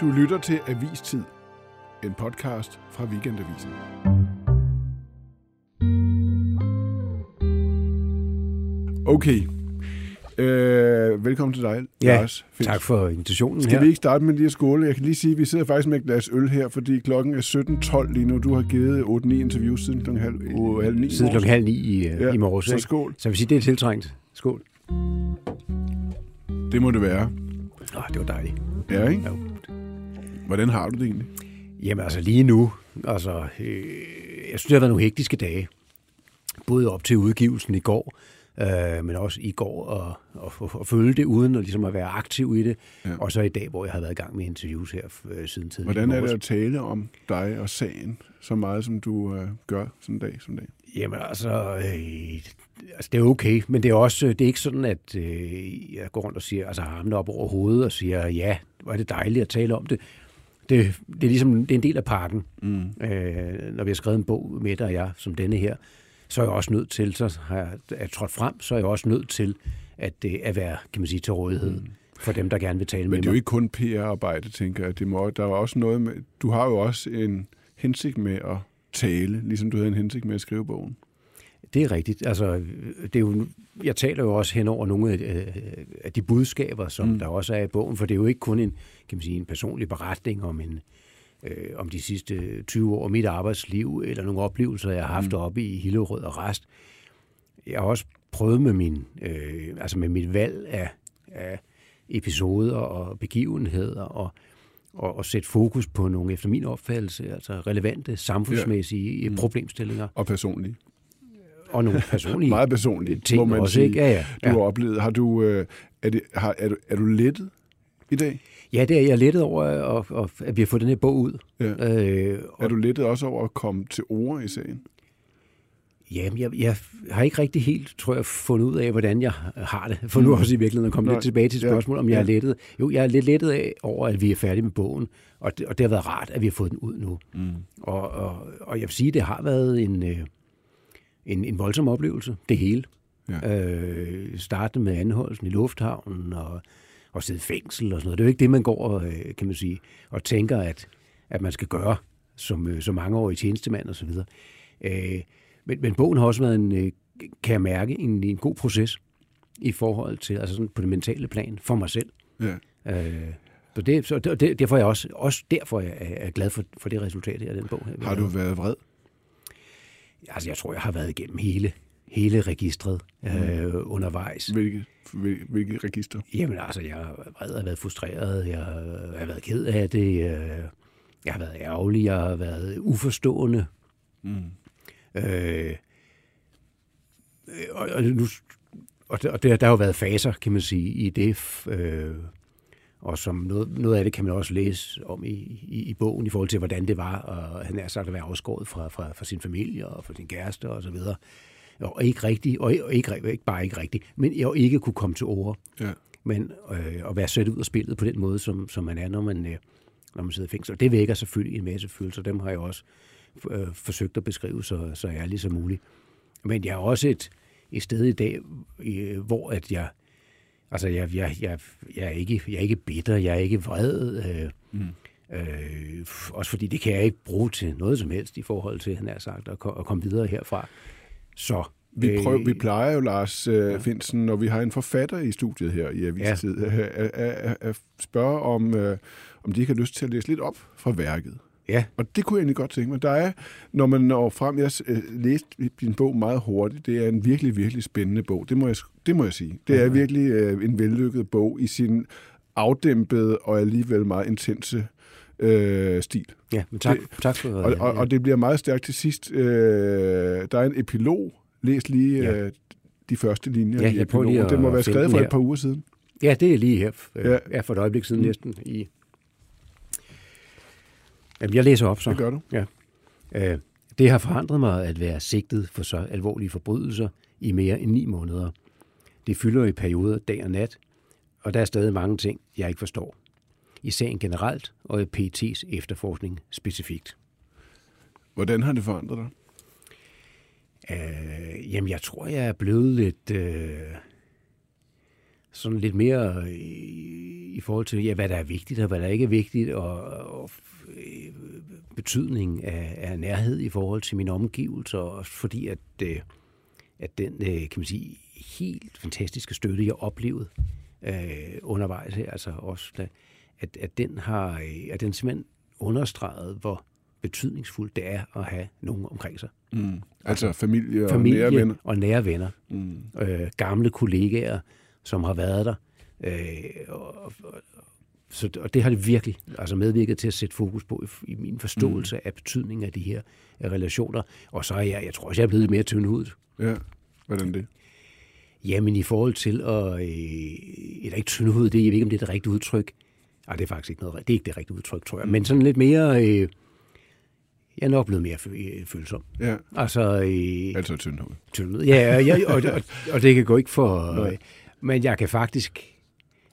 Du lytter til Avistid, en podcast fra Weekendavisen. Okay. Øh, velkommen til dig, Ja, Lars. Fils. Tak for invitationen Skal her. vi ikke starte med lige at skåle? Jeg kan lige sige, at vi sidder faktisk med et glas øl her, fordi klokken er 17.12 lige nu. Du har givet 8-9 interviews siden klokken halv, uh, halv 9. i Siden klokken halv ni i, ja, Ja, i morges. Så ikke? skål. Så jeg vil sige, det er tiltrængt. Skål. Det må det være. Åh, det var dejligt. Ja, ikke? Jo. Hvordan har du det egentlig? Jamen altså lige nu, altså, øh, jeg synes, det har været nogle hektiske dage. Både op til udgivelsen i går, øh, men også i går og, og, og, og følge det uden at, ligesom at være aktiv i det. Ja. Og så i dag, hvor jeg har været i gang med interviews her øh, siden tidlig Hvordan er det at tale om dig og sagen så meget, som du øh, gør sådan en dag som dag? Jamen altså, øh, altså, det er okay, men det er også det er ikke sådan, at øh, jeg går rundt og siger, altså har armene op over hovedet og siger, ja, hvor er det dejligt at tale om det. Det, det er ligesom det er en del af pakken. Mm. Øh, når vi har skrevet en bog, Mette og jeg, som denne her, så er jeg også nødt til, så har jeg, er trådt frem, så er jeg også nødt til at, at være, kan man sige, til rådighed mm. for dem, der gerne vil tale med Men det er jo mig. ikke kun PR-arbejde, tænker jeg. Det må, der er også noget med, du har jo også en hensigt med at tale, ligesom du havde en hensigt med at skrive bogen. Det er rigtigt. Altså, det er jo, jeg taler jo også hen over nogle af, af de budskaber, som Mm. der også er i bogen, for det er jo ikke kun en, kan man sige, en personlig beretning om, en, øh, om de sidste 20 år af mit arbejdsliv, eller nogle oplevelser, jeg har haft mm. oppe i Hillerød og Rest. Jeg har også prøvet med, min, øh, altså med mit valg af, af episoder og begivenheder, og, og, og sætte fokus på nogle, efter min opfattelse, altså relevante samfundsmæssige ja. Mm. problemstillinger, Og personligt. Og nogle personlige Meget personligt, ting må man også, sige. ikke? Ja, ja. Du Ja. har oplevet. Har du, øh, er, det, har, er, du, er du lettet i dag? ja, det er jeg lettet over, at, at, at vi har fået den her bog ud. Ja. Øh, Er og, du lettet også over at komme til ord i sagen? jamen, jeg, jeg har ikke rigtig helt, tror jeg, fundet ud af, hvordan jeg har det. For nu Mm. også i virkeligheden at komme Nej, lidt tilbage til ja, spørgsmålet, om jeg ja. er lettet. Jo, jeg er lidt lettet af over, at vi er færdige med bogen, og det, og det har været rart, at vi har fået den ud nu. Mm. Og, og, og jeg vil sige, at det har været en, øh, en, en voldsom oplevelse, det hele. Ja. Øh, startede med anholdelsen i lufthavnen og, og sidde i fængsel og sådan noget. Det er jo ikke det, man går og, øh, kan man sige, og tænker, at, at man skal gøre som, øh, som mange år i tjenestemand og så videre. Øh, men, men bogen har også været en, øh, kan jeg mærke, en, en god proces i forhold til, altså sådan på det mentale plan for mig selv. Ja. Øh, så det, så det, derfor er jeg også, også derfor er jeg er glad for, for det resultat af den bog. her. Har du været vred? Altså, jeg tror, jeg har været igennem hele, hele registret øh, undervejs. Hvilke, hvilke, hvilke register? Jamen, altså, jeg har vred, jeg har været frustreret, jeg har været ked af det, øh, jeg har været ærgerlig, jeg har været uforstående. Mm. Øh, og, og, nu, og, der, og der, der har jo været faser, kan man sige, i det. Øh, og som noget, noget af det kan man også læse om i, i, i bogen i forhold til, hvordan det var, og han er sagt at være afskåret fra, fra, fra sin familie og fra sin kæreste og så videre. Og ikke rigtig, og, og ikke, ikke bare ikke rigtigt, men jeg ikke kunne komme til ord, Ja. men øh, at være sat ud af spillet på den måde, som, som man er, når man, øh, når man sidder i fængsel. Og det vækker selvfølgelig en masse følelser, dem har jeg også øh, forsøgt at beskrive så, så ærligt som muligt. Men jeg er også et, et sted i dag, øh, hvor at jeg, altså jeg, jeg, jeg, jeg, er ikke, jeg er ikke bitter, jeg er ikke vred, øh, Mm. øh, også fordi det kan jeg ikke bruge til noget som helst i forhold til, han er sagt, at, at komme videre herfra. Så Vi, prøver, øh, vi plejer jo, Lars øh, Finsen, når vi har en forfatter i studiet her i Avistid, ja. at, at, at spørge, om, øh, om de ikke har lyst til at læse lidt op fra værket. Ja, Og det kunne jeg egentlig godt tænke mig. Der er, når man når frem, jeg øh, læste din bog meget hurtigt, det er en virkelig, virkelig spændende bog. Det må jeg, det må jeg sige. Det er virkelig øh, en vellykket bog i sin afdæmpede og alligevel meget intense øh, stil. ja men tak, Det- tak for Og, og, og det bliver meget stærkt til sidst. Øh, der er en epilog. Læs lige Ja. øh, de første linjer Ja, i epilogen. Det må være skrevet for et par uger siden. Ja, det er lige her. Ja. Ja, ja for et øjeblik siden mm. næsten. I... Jamen, jeg læser op så. Det gør du. Øh, Det har forandret mig at være sigtet for så alvorlige forbrydelser i mere end ni måneder. Det fylder i perioder dag og nat, og der er stadig mange ting, jeg ikke forstår. I sagen generelt og i PET's efterforskning specifikt. Hvordan har det forandret dig? Øh, jamen, jeg tror, jeg er blevet lidt... Øh, sådan lidt mere øh, i forhold til, ja, hvad der er vigtigt og hvad der ikke er vigtigt, og, og øh, betydningen af, af nærhed i forhold til mine omgivelser, også fordi at, øh, at den, øh, kan man sige, helt fantastiske støtte, jeg oplevede øh, undervejs her, altså også, da, at, at den har, øh, at den simpelthen understreget, hvor betydningsfuldt det er at have nogen omkring sig. Mm. Altså familie og Familie nære venner. og nære venner. Mm. Øh, gamle kollegaer, som har været der. Øh, og, og, så, og det har det virkelig altså medvirket til at sætte fokus på i, i min forståelse mm. af betydningen af de her af relationer. Og så er jeg, jeg tror også, jeg er blevet mere tyndhudet. Ja, hvordan det? Jamen i forhold til at, øh, eller ikke tyndhudet, det, jeg ved ikke, om det er det rigtige udtryk. Nej, det er faktisk ikke noget, det er ikke det rigtige udtryk, tror jeg. Men sådan lidt mere, øh, jeg er nok blevet mere fø- følsom. Ja, Altså, øh, altså tyndhoved. tyndhed. Ja, ja og, og, og det kan gå ikke for... Øh, men jeg kan faktisk...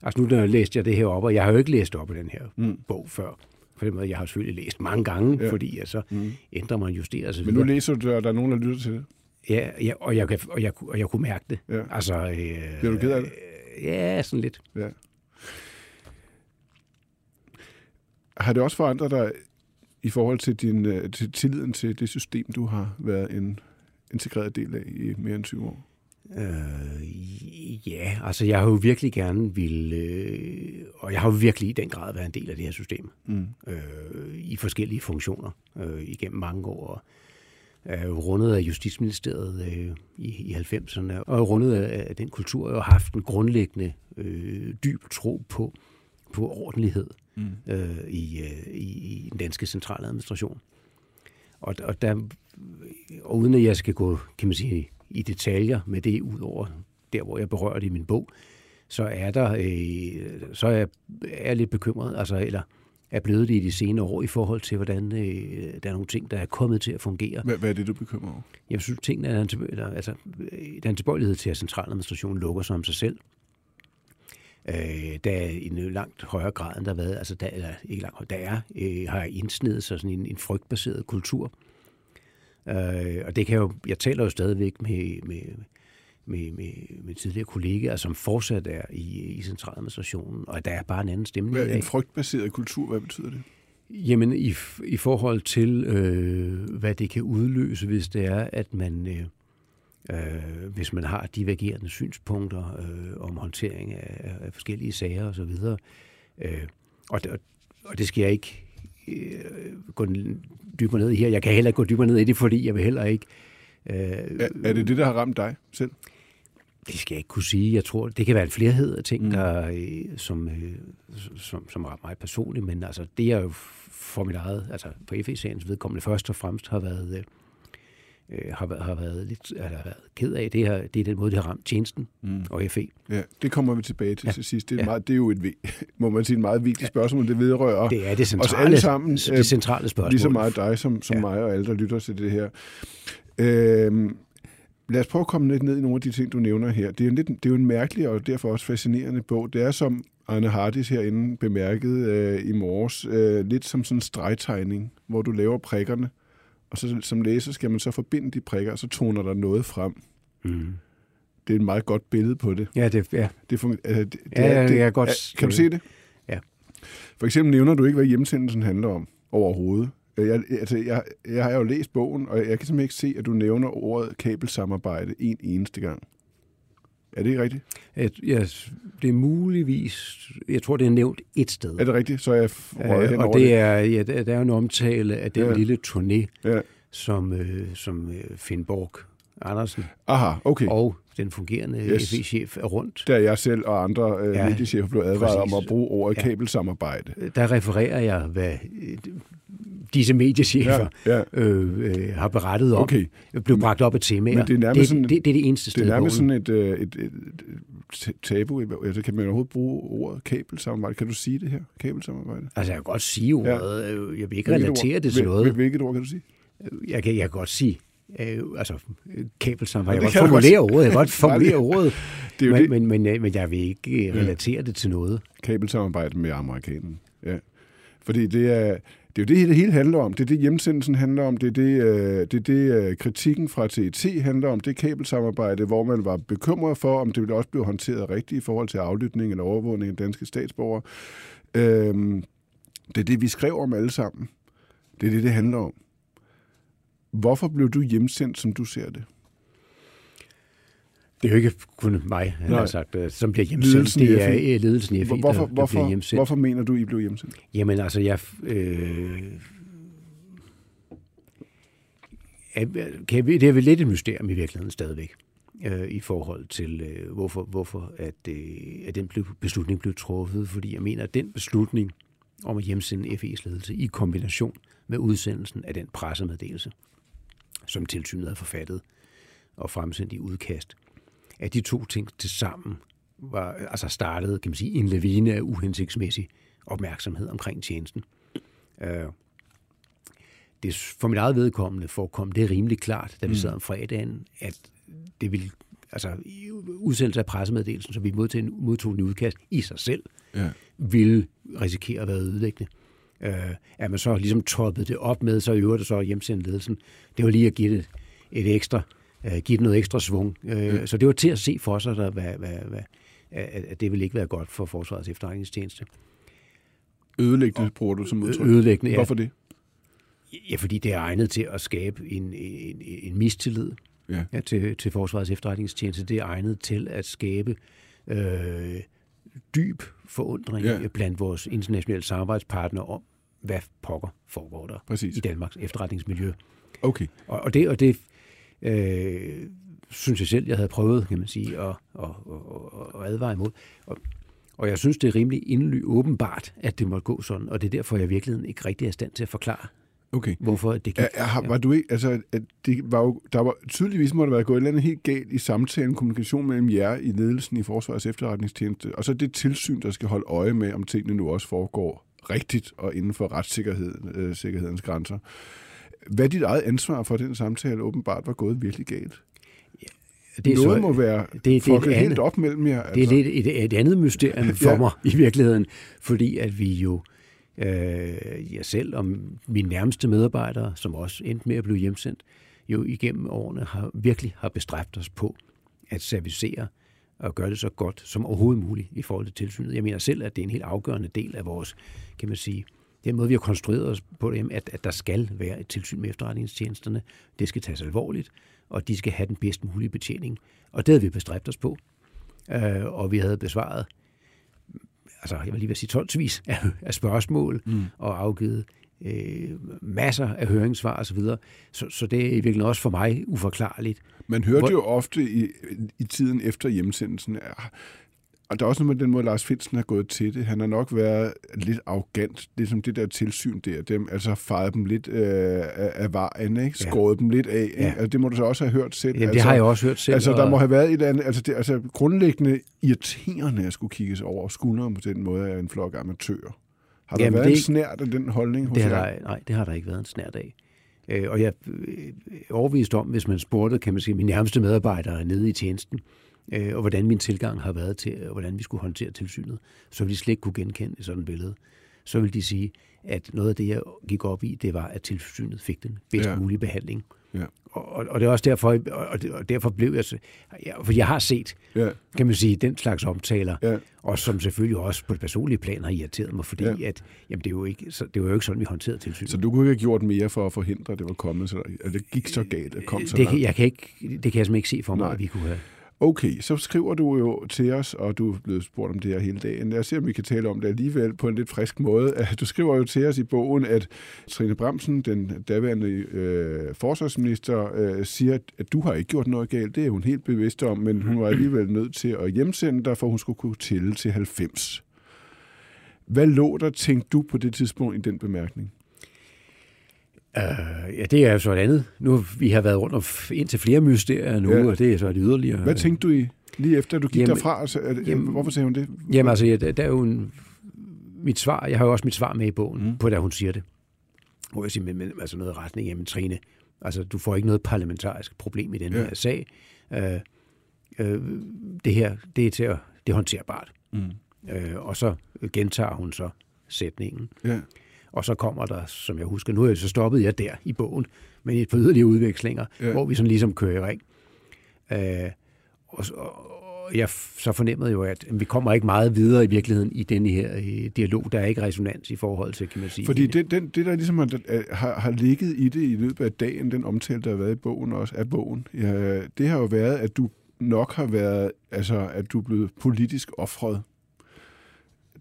Altså nu der læste jeg det her op, og jeg har jo ikke læst op i den her Mm. bog før. For den måde, jeg har selvfølgelig læst mange gange, Ja. fordi at så Mm. ændrer man justerer sig. Men nu læser du, og der er nogen, der lytter til det. Ja, ja og, jeg kan, og, jeg, og jeg kunne mærke det. Ja. Altså, øh, Bliver du ked af det? Øh, ja, sådan lidt. Ja. Har det også forandret dig i forhold til, din, øh, til tilliden til det system, du har været en integreret del af i mere end 20 år? Øh, ja, altså jeg har jo virkelig gerne vil, øh, og jeg har jo virkelig i den grad været en del af det her system. Mm. øh, i forskellige funktioner øh, igennem mange år. Og er jo rundet af Justitsministeriet øh, i, i 90'erne, og er rundet af, af den kultur, jeg har haft en grundlæggende øh, dyb tro på, på ordentlighed Mm. øh, i, øh, i, i den danske centraladministration. Og, og, der, og uden at jeg skal gå kan man sige, i detaljer med det, ud over der, hvor jeg berører det i min bog, så er der, øh, så er jeg, er jeg lidt bekymret, altså, eller er blevet det i de senere år i forhold til, hvordan øh, der er nogle ting, der er kommet til at fungere. Hvad, hvad er det, du bekymrer over? Jeg synes, tingene er en, eller, altså, der er en tilbøjelighed til, at centraladministrationen lukker sig om sig selv. Øh, der er i en langt højere grad, end der har været, altså der, eller ikke langt der er, øh, har indsnedet sig sådan en, en frygtbaseret kultur. Øh, og det kan jo, jeg taler jo stadigvæk med, med, med, med, med tidligere kollegaer, som fortsat er i, i centraladministrationen, og der er bare en anden stemning Hvad, en frygtbaseret kultur, hvad betyder det? Jamen, i, i forhold til, øh, hvad det kan udløse, hvis det er, at man, øh, øh, hvis man har divergerende synspunkter øh, om håndtering af, af forskellige sager osv. Øh, og, det, og det skal jeg ikke øh, gå dybere ned i her. Jeg kan heller ikke gå dybere ned i det, fordi jeg vil heller ikke... Øh, Er, er det det, der har ramt dig selv? det skal jeg ikke kunne sige. Jeg tror, det kan være en flerhed af ting, Mm. der, øh, som, øh, som, som rammer mig personligt, men altså, det er jo for mit eget, altså på FE-sagens vedkommende først og fremmest har været, øh, øh, har, været- har været lidt eller har været ked af, det, her, det er den måde, det har ramt tjenesten Mm. og FE. Ja, det kommer vi tilbage til ja. Til sidst. Det er, Ja. meget, det er jo et, må man sige, et meget vigtigt spørgsmål. Det vedrører Det er det os centrale, alle sammen, øh, det centrale spørgsmål. lige så meget dig som, som ja. Ja. mig og alle, der lytter til det her. Øhm, lad os prøve at komme lidt ned i nogle af de ting, du nævner her. Det er, en lidt, det er jo en mærkelig og derfor også fascinerende bog. Det er som Arne Hardis herinde bemærkede øh, i morges, øh, lidt som sådan en stregtegning, hvor du laver prikkerne, og så som læser skal man så forbinde de prikker, og så toner der noget frem. Mm. Det er et meget godt billede på det. Ja, det, ja. Det, fun- øh, det, det Ja, ja, det kan godt er- Kan du se det? Ja. For eksempel nævner du ikke, hvad hjemsendelsen handler om overhovedet. Øh, Jeg, altså, jeg, jeg har jo læst bogen, og jeg kan simpelthen ikke se, at du nævner ordet kabelsamarbejde en eneste gang. Er det ikke rigtigt? At, ja, det er muligvis, jeg tror, det er nævnt et sted. Er det rigtigt? Så jeg røget hen og det er, ja, der er en omtale af den Ja. lille turné, Ja. som, øh, som øh, Finn Borg Andersen Aha, okay. og den fungerende Yes. FE-chef er rundt. Der jeg selv og andre øh, Ja, mediechefer blev advaret præcis. om at bruge ordet Ja. kabelsamarbejde. Der refererer jeg, hvad disse mediechefer Ja, ja. øh, øh, har berettet om. Okay. Blev bragt op af temaer. Men det er nærmest det, sådan- det, det, er det eneste Det sted er i nærmest sådan et, øh, et, et, et tabu. Altså, kan man overhovedet bruge ordet kabelsamarbejde? Kan du sige det her? Kabelsamarbejde? Altså, jeg kan godt sige ordet. øh, Jeg vil ikke Hvilket relatere ord? det til noget. Hvilket ord kan du sige? Jeg kan, jeg kan godt sige, øh, altså, øh, kabelsamarbejde. Ja, Jeg det kan godt formulere ordet. Jeg kan godt formulere ordet. Det er jo men, det. Men, men, øh, men jeg vil ikke øh, relatere det til noget. kabelsamarbejde med amerikanerne. Ja. Fordi det er, det er jo det, det hele handler om. Det er det, hjemsendelsen handler om. Det er det, øh, det, er det øh, kritikken fra TET handler om. Det er kabelsamarbejde, hvor man var bekymret for, om det ville også blive håndteret rigtigt i forhold til aflytning eller overvågning af danske statsborgere. Øh, det er det, vi skrev om alle sammen. Det er det, det handler om. Hvorfor blev du hjemsendt, som du ser det? Det er jo ikke kun mig, han Nej. har sagt, som bliver hjemsendt. Ledelsen det er ledelsen i FI, hvorfor, der, der hvorfor, bliver hjemsendt. Hvorfor mener du, I blev hjemsendt? Jamen altså, jeg... Øh, kan, det er vel lidt et mysterium i virkeligheden stadigvæk øh, i forhold til, øh, hvorfor, hvorfor at, øh, at den blev, beslutning blev truffet. Fordi jeg mener, at den beslutning om at hjemsende FE's ledelse i kombination med udsendelsen af den pressemeddelelse, som tilsynet havde forfattet og fremsendt i udkast, at de to ting til sammen var, altså startede kan man sige, en lavine af uhensigtsmæssig opmærksomhed omkring tjenesten. Øh, det for mit eget vedkommende forekom det rimelig klart, da vi mm. sad om fredagen, at det ville, altså udsendelse af pressemeddelelsen, som vi modtog, modtog i udkast i sig selv, ja. ville risikere at være ødelæggende. Øh, at man så ligesom toppede det op med, så i øvrigt så hjemsendt ledelsen. Det var lige at give det et ekstra, uh, give det noget ekstra svung. Uh, ja. Så det var til at se for sig, der, hvad, hvad, hvad, at det ville ikke være godt for Forsvarets efterretningstjeneste. Ødelæggende bruger du som udtryk. Ødelæggende, ja. Hvorfor det? Ja, fordi det er egnet til at skabe en, en, en mistillid ja. Ja, til, til Forsvarets efterretningstjeneste. Det er egnet til at skabe øh, dyb forundring ja. blandt vores internationale samarbejdspartnere om, hvad pokker foregår der Præcis. i Danmarks efterretningsmiljø. Okay. Og, og det, og det øh, synes jeg selv, jeg havde prøvet, kan man sige, at, at, at, at advare imod. Og, og jeg synes, det er rimelig indly åbenbart, at det må gå sådan, og det er derfor, jeg i virkeligheden ikke rigtig er i stand til at forklare, Okay. Hvorfor det gik. Er, har, var du ikke, altså, at det var jo, der var tydeligvis må der være gået et eller andet helt galt i samtalen, kommunikation mellem jer i ledelsen i Forsvarets efterretningstjeneste, og så det tilsyn, der skal holde øje med, om tingene nu også foregår rigtigt og inden for retssikkerhedens øh, grænser. Hvad er dit eget ansvar for, den samtale åbenbart var gået virkelig galt? det er Noget så, må være det, det er helt andet, op mellem jer. Altså. Det er altså. lidt et, et andet mysterium for ja. mig i virkeligheden, fordi at vi jo øh, jeg selv og mine nærmeste medarbejdere, som også endte med at blive hjemsendt, jo igennem årene har virkelig har bestræbt os på at servicere og gøre det så godt som overhovedet muligt i forhold til tilsynet. Jeg mener selv, at det er en helt afgørende del af vores, kan man sige, den måde, vi har konstrueret os på det, at, at der skal være et tilsyn med efterretningstjenesterne. Det skal tages alvorligt, og de skal have den bedst mulige betjening. Og det havde vi bestræbt os på. Øh, og vi havde besvaret altså jeg vil lige vil sige tonsvis af, af spørgsmål mm. og afgivet øh, masser af høringssvar osv. Så, så, så det er i virkeligheden også for mig uforklarligt. Man hørte Hvor... jo ofte i, i tiden efter hjemsendelsen, og der er også noget med den måde, Lars Finsen har gået til det. Han har nok været lidt arrogant, ligesom det der tilsyn der. Dem, altså fejret dem lidt øh, af vejen, ikke? skåret ja. dem lidt af. Ja. Altså, det må du så også have hørt selv. Jamen, altså, det har jeg også hørt selv. Altså, der må have været et eller andet, altså, det, altså grundlæggende irriterende at skulle kigges over skulderen på den måde af en flok amatører. Har der Jamen, været det, en snært af den holdning hos det har der, Nej, det har der ikke været en snært af. Øh, og jeg er overvist om, hvis man spurgte, kan man sige, mine nærmeste medarbejdere nede i tjenesten, øh, og hvordan min tilgang har været til, og hvordan vi skulle håndtere tilsynet, så ville de slet ikke kunne genkende sådan et billede. Så vil de sige, at noget af det, jeg gik op i, det var, at tilsynet fik den bedst ja. mulige behandling. Ja. Og, og det er også derfor, og, og derfor blev jeg, for jeg har set, ja. kan man sige, den slags omtaler, ja. og som selvfølgelig også på det personlige plan har irriteret mig, fordi ja. at, jamen, det, er jo ikke, så, det var jo ikke sådan, vi håndterede tilsynet. Så du kunne ikke have gjort mere for at forhindre, at det var kommet, så at det gik så galt, at kom så det, langt? Jeg kan ikke, det kan jeg simpelthen ikke se for mig, Nej. at vi kunne have Okay, så skriver du jo til os, og du er blevet spurgt om det her hele dagen. Lad os se, om vi kan tale om det alligevel på en lidt frisk måde. Du skriver jo til os i bogen, at Trine Bremsen, den daværende øh, forsvarsminister, øh, siger, at du har ikke gjort noget galt. Det er hun helt bevidst om, men hun var alligevel nødt til at hjemsende dig, for hun skulle kunne tælle til 90. Hvad lå der, tænkte du på det tidspunkt i den bemærkning? Uh, ja, det er jo så et andet. Nu vi har været rundt om ind til flere mysterier nu, ja. og det er så et yderligere. Hvad tænkte du i, lige efter du gik jamen, derfra? Altså, er jamen, hvorfor sagde hun det? Jamen altså, ja, der er jo en, mit svar, jeg har jo også mit svar med i bogen, mm. på da hun siger det. Hvor jeg siger, men, men, altså noget retning, jamen Trine, altså du får ikke noget parlamentarisk problem i den ja. her sag. Uh, uh, det her, det er til at, det er håndterbart. Mm. Uh, og så gentager hun så sætningen. Ja. Og så kommer der, som jeg husker, nu er jeg så stoppet jeg der i bogen, men et par yderligere udvekslinger, ja. hvor vi sådan ligesom kører i ring. Øh, og, og jeg så fornemmede jo, at vi kommer ikke meget videre i virkeligheden i denne her øh, dialog. Der er ikke resonans i forhold til, kan man sige. Fordi det, den, det der ligesom har, har, har ligget i det i løbet af dagen, den omtale, der har været i bogen også, af bogen, ja, det har jo været, at du nok har været, altså, at du er blevet politisk offret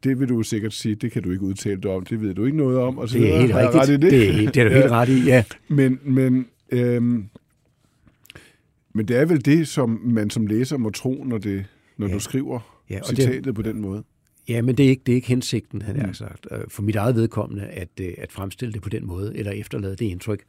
det vil du sikkert sige, det kan du ikke udtale dig om, det ved du ikke noget om. Og så det er helt rigtigt. Ret det? Det, er, det er du helt ret i, ja. Men, men, øhm, men det er vel det, som man som læser må tro, når, det, når ja. du skriver ja, og citatet det, på den måde. Ja, men det er ikke, det er ikke hensigten, han har mm. sagt. Øh, for mit eget vedkommende, at, øh, at fremstille det på den måde, eller efterlade det indtryk.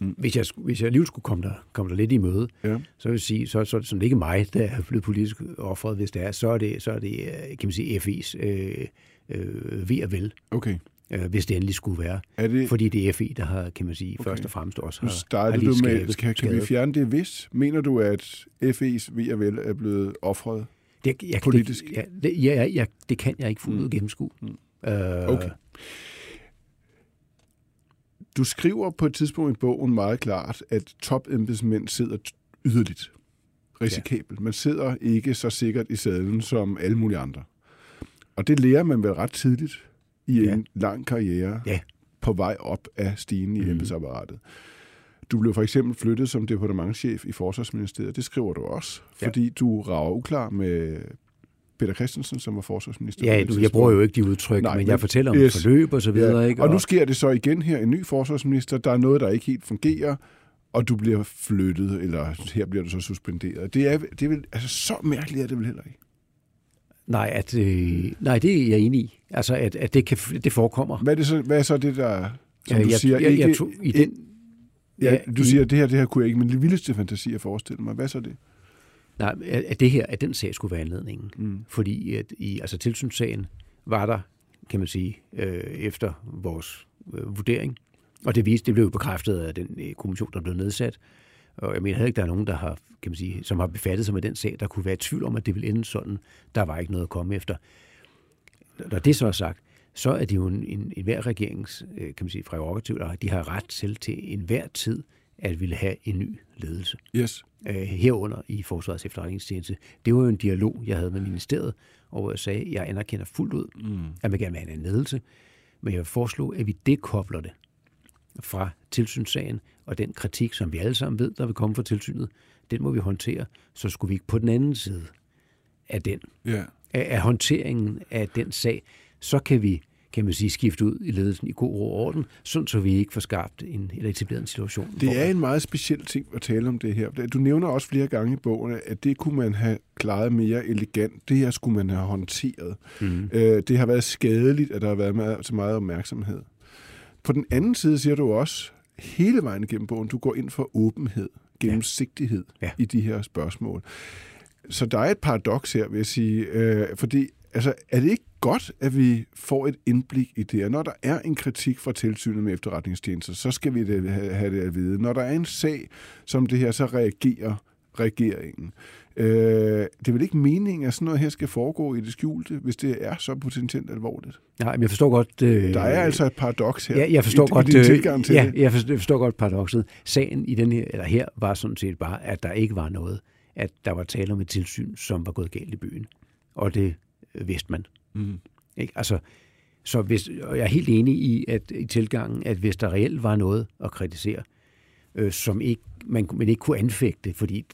Mm. Hvis, jeg, hvis jeg alligevel skulle komme der, komme der lidt i møde, ja. så vil jeg sige, så, så er det sådan ikke mig, der er blevet politisk offret, hvis det er, så er det, så er det øh, kan man sige, FI's øh, øh, ved og vel. Okay. Øh, hvis det endelig skulle være. Er det... Fordi det er FI, der har, kan man sige, okay. først og fremmest også har, har lige du med, skal, kan vi fjerne det hvis? Mener du, at FI's ved og vel er blevet offret det, jeg, politisk? Det, ja, det, ja, ja, det kan jeg ikke fuldt ud mm. gennemskue. Mm. Øh, okay. Du skriver på et tidspunkt i bogen meget klart, at topembedsmænd sidder yderligt risikabelt. Man sidder ikke så sikkert i sadlen som alle mulige andre. Og det lærer man vel ret tidligt i ja. en lang karriere ja. på vej op af stigen i mm. embedsapparatet. Du blev for eksempel flyttet som departementchef i Forsvarsministeriet. Det skriver du også, ja. fordi du rager uklar med Peter Christensen, som var forsvarsminister. Ja, du, jeg bruger jo ikke de udtryk, Nej, men jeg fortæller om yes, forløb og så videre. Ja. Ikke? Og, og nu sker det så igen her, en ny forsvarsminister, der er noget, der ikke helt fungerer, og du bliver flyttet, eller her bliver du så suspenderet. Det er, det er vel, altså så mærkeligt er det vel heller ikke? Nej, at, øh, nej, det er jeg enig i. Altså, at, at det, kan, det forekommer. Hvad er, det så, hvad er så det, der, som ja, du jeg, siger, jeg, ikke... Jeg tog, i den, ja, du i, siger, det her, det her kunne jeg ikke, det vildeste fantasi at forestille mig. Hvad så det? Nej, at det her, at den sag skulle være anledningen. Mm. Fordi at i altså tilsynssagen var der, kan man sige, øh, efter vores øh, vurdering, og det viste, det blev bekræftet af den øh, kommission, der blev nedsat, og jeg mener heller ikke, der er nogen, der har, kan man sige, som har befattet sig med den sag, der kunne være i tvivl om, at det ville ende sådan. Der var ikke noget at komme efter. Når det så er sagt, så er det jo en, en, en hver regerings, øh, kan man sige, prerogativ, og de har ret til til enhver tid at ville have en ny ledelse. Yes. Øh, herunder i Forsvarets efterretningstjeneste. Det var jo en dialog, jeg havde med ministeriet, hvor jeg sagde, at jeg anerkender fuldt ud, mm. at man gerne vil have en ledelse, men jeg vil foreslå, at vi dekobler det fra tilsynssagen, og den kritik, som vi alle sammen ved, der vil komme fra tilsynet, den må vi håndtere. Så skulle vi ikke på den anden side af den, yeah. af, af håndteringen af den sag, så kan vi kan man sige, skifte ud i ledelsen i god ro og orden, sådan så vi ikke får skabt en, eller etableret en situation. Det er en meget speciel ting at tale om det her. Du nævner også flere gange i bogen, at det kunne man have klaret mere elegant. Det her skulle man have håndteret. Mm. det har været skadeligt, at der har været så meget opmærksomhed. På den anden side siger du også, hele vejen igennem bogen, du går ind for åbenhed, gennemsigtighed ja. Ja. i de her spørgsmål. Så der er et paradoks her, vil jeg sige, øh, fordi altså, er det ikke godt, at vi får et indblik i det, og når der er en kritik fra tilsynet med efterretningstjenester, så skal vi det, have det at vide. Når der er en sag som det her, så reagerer regeringen. Øh, det er vel ikke meningen, at sådan noget her skal foregå i det skjulte, hvis det er så potentielt alvorligt? Nej, men jeg forstår godt... Øh, der er altså et paradoks her ja, jeg forstår i, godt, i din øh, tilgang til ja, det. jeg forstår, jeg forstår godt paradokset. Sagen i den her, eller her var sådan set bare, at der ikke var noget, at der var tale om et tilsyn, som var gået galt i byen. Og det øh, vidste man. Mm. Ikke? Altså, så hvis, og jeg er helt enig i, at i tilgangen, at hvis der reelt var noget at kritisere, øh, som ikke, man, man ikke kunne anfægte, fordi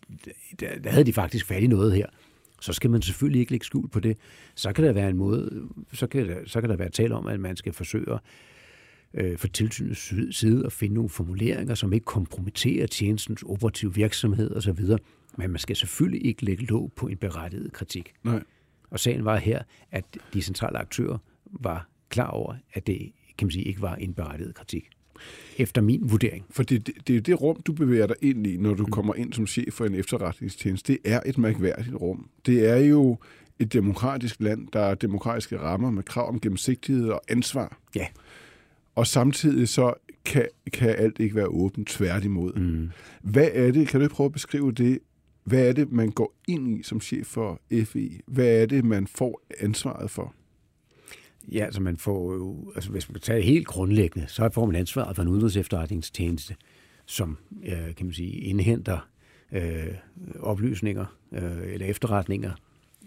der, der havde de faktisk fat i noget her, så skal man selvfølgelig ikke lægge skjul på det. Så kan der være en måde, så kan der, så kan der være tale om, at man skal forsøge øh, for tilsynets side at finde nogle formuleringer, som ikke kompromitterer tjenestens operative virksomhed osv., men man skal selvfølgelig ikke lægge låg på en berettiget kritik. Nej. Og sagen var her, at de centrale aktører var klar over, at det kan man sige, ikke var en berettiget kritik. Efter min vurdering. For det, det, det er det rum, du bevæger dig ind i, når du mm. kommer ind som chef for en efterretningstjeneste. Det er et mærkværdigt rum. Det er jo et demokratisk land, der er demokratiske rammer med krav om gennemsigtighed og ansvar. Ja. Og samtidig så kan, kan alt ikke være åbent tværtimod. Mm. Hvad er det, kan du prøve at beskrive det, hvad er det, man går ind i som chef for FE? Hvad er det, man får ansvaret for? Ja, altså man får jo, altså hvis man kan tage det helt grundlæggende, så får man ansvaret for en udenrigs efterretningstjeneste, som, øh, kan man sige, indhenter øh, oplysninger øh, eller efterretninger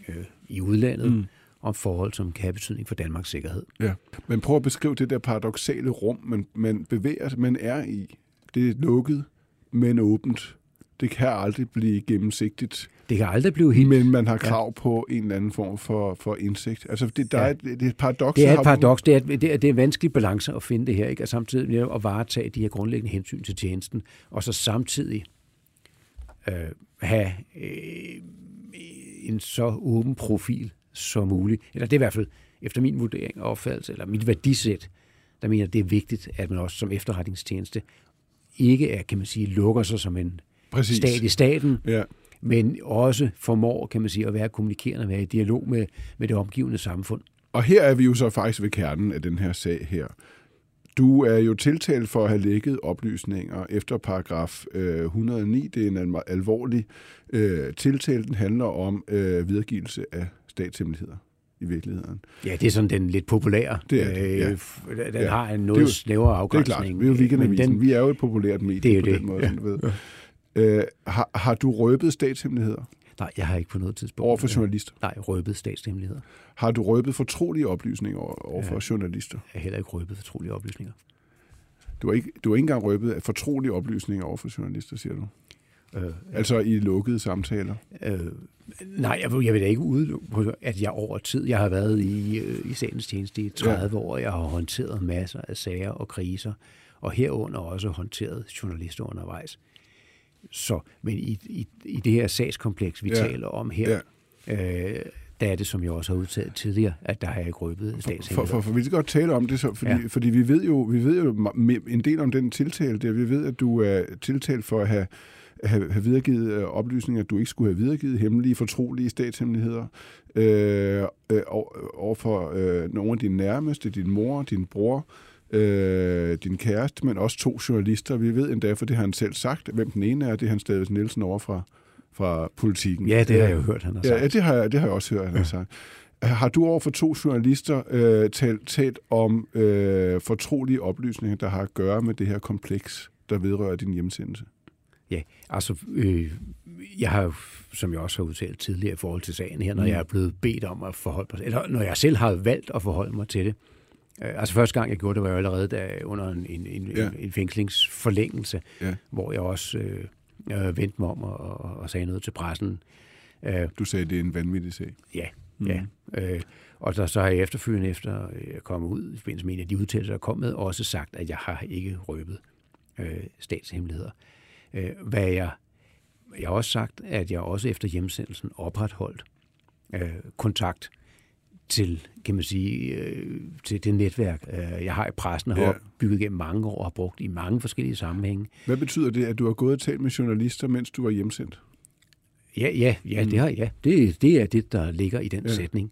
øh, i udlandet mm. om forhold, som kan have betydning for Danmarks sikkerhed. Ja, men prøv at beskrive det der paradoxale rum, man, man bevæger man er i. Det er lukket, men åbent. Det kan aldrig blive gennemsigtigt. Det kan aldrig blive helt... Men man har krav ja. på en eller anden form for, for indsigt. Altså, det, der ja. er, det er et paradoks. Det er et paradoks. Det er, det, er, det er en vanskelig balance at finde det her, ikke? og samtidig at varetage de her grundlæggende hensyn til tjenesten, og så samtidig øh, have øh, en så åben profil som muligt. Eller det er i hvert fald efter min vurdering og opfattelse, eller mit værdisæt, der mener, det er vigtigt, at man også som efterretningstjeneste ikke er, kan man sige, lukker sig som en Præcis. stat i staten, ja. men også formår, kan man sige, at være kommunikerende, være i dialog med, med det omgivende samfund. Og her er vi jo så faktisk ved kernen af den her sag her. Du er jo tiltalt for at have lækket oplysninger efter paragraf øh, 109. Det er en alvorlig øh, tiltale. Den handler om øh, videregivelse af statshemmeligheder i virkeligheden. Ja, det er sådan den lidt populære. Det er det, ja. Den ja. har en noget snævere afgrænsning. Det er klart. Vi er jo weekendavisen. Vi er jo et populært medie det er på det. den måde. Ja. Ved. Øh, har, har du røbet statshemmeligheder? Nej, jeg har ikke på noget tidspunkt. Over for journalister? Nej, røbet statshemmeligheder. Har du røbet fortrolige oplysninger over for ja, journalister? Jeg har heller ikke røbet fortrolige oplysninger. Du har ikke, du har ikke engang røbet fortrolige oplysninger over for journalister, siger du? Øh, altså i lukkede samtaler? Øh, nej, jeg, jeg vil da ikke udelukke, at jeg over tid, jeg har været i, øh, i sagens tjeneste i 30 ja. år, jeg har håndteret masser af sager og kriser, og herunder også håndteret journalister undervejs. Så, men i, i, i det her sagskompleks, vi ja. taler om her, ja. øh, der er det, som jeg også har udtalt tidligere, at der har jeg ikke røbet statshemmeligheder. For, for, for, vi kan godt tale om det, så, fordi, ja. fordi vi, ved jo, vi ved jo en del om den tiltale der. Vi ved, at du er tiltalt for at have have, have videregivet øh, oplysninger, at du ikke skulle have videregivet hemmelige, fortrolige statshemmeligheder øh, øh, over for øh, nogle af dine nærmeste, din mor, din bror, øh, din kæreste, men også to journalister. Vi ved endda, for det har han selv sagt, hvem den ene er, det er han Stavis Nielsen over fra, fra politikken. Ja, det har jeg jo hørt, han har sagt. Ja, det har jeg, det har jeg også hørt, han har sagt. Har du over for to journalister øh, talt, talt om øh, fortrolige oplysninger, der har at gøre med det her kompleks, der vedrører din hjemsendelse? Ja, altså, øh, jeg har som jeg også har udtalt tidligere i forhold til sagen her, når mm. jeg er blevet bedt om at forholde mig, eller når jeg selv har valgt at forholde mig til det. Øh, altså første gang jeg gjorde det, var jeg allerede da, under en, en, en, ja. en, en fængslingsforlængelse, ja. hvor jeg også øh, øh, vendte mig om og, og, og sagde noget til pressen. Øh, du sagde, det er en vanvittig sag? Ja, mm. ja. Øh, og der, så har jeg efterfølgende, efter jeg kom ud i forbindelse med en af de udtalelser, der kom med, også sagt, at jeg har ikke røbet øh, statshemmeligheder. Øh, hvad jeg, jeg har også sagt, at jeg også efter hjemsendelsen opretholdt øh, kontakt til, kan man sige, øh, til det netværk, øh, jeg har i pressen, og har ja. bygget gennem mange år og har brugt i mange forskellige sammenhænge. Hvad betyder det, at du har gået og talt med journalister, mens du var hjemsendt? Ja, ja, ja, mm. det har ja. Det, det er det, der ligger i den ja. sætning.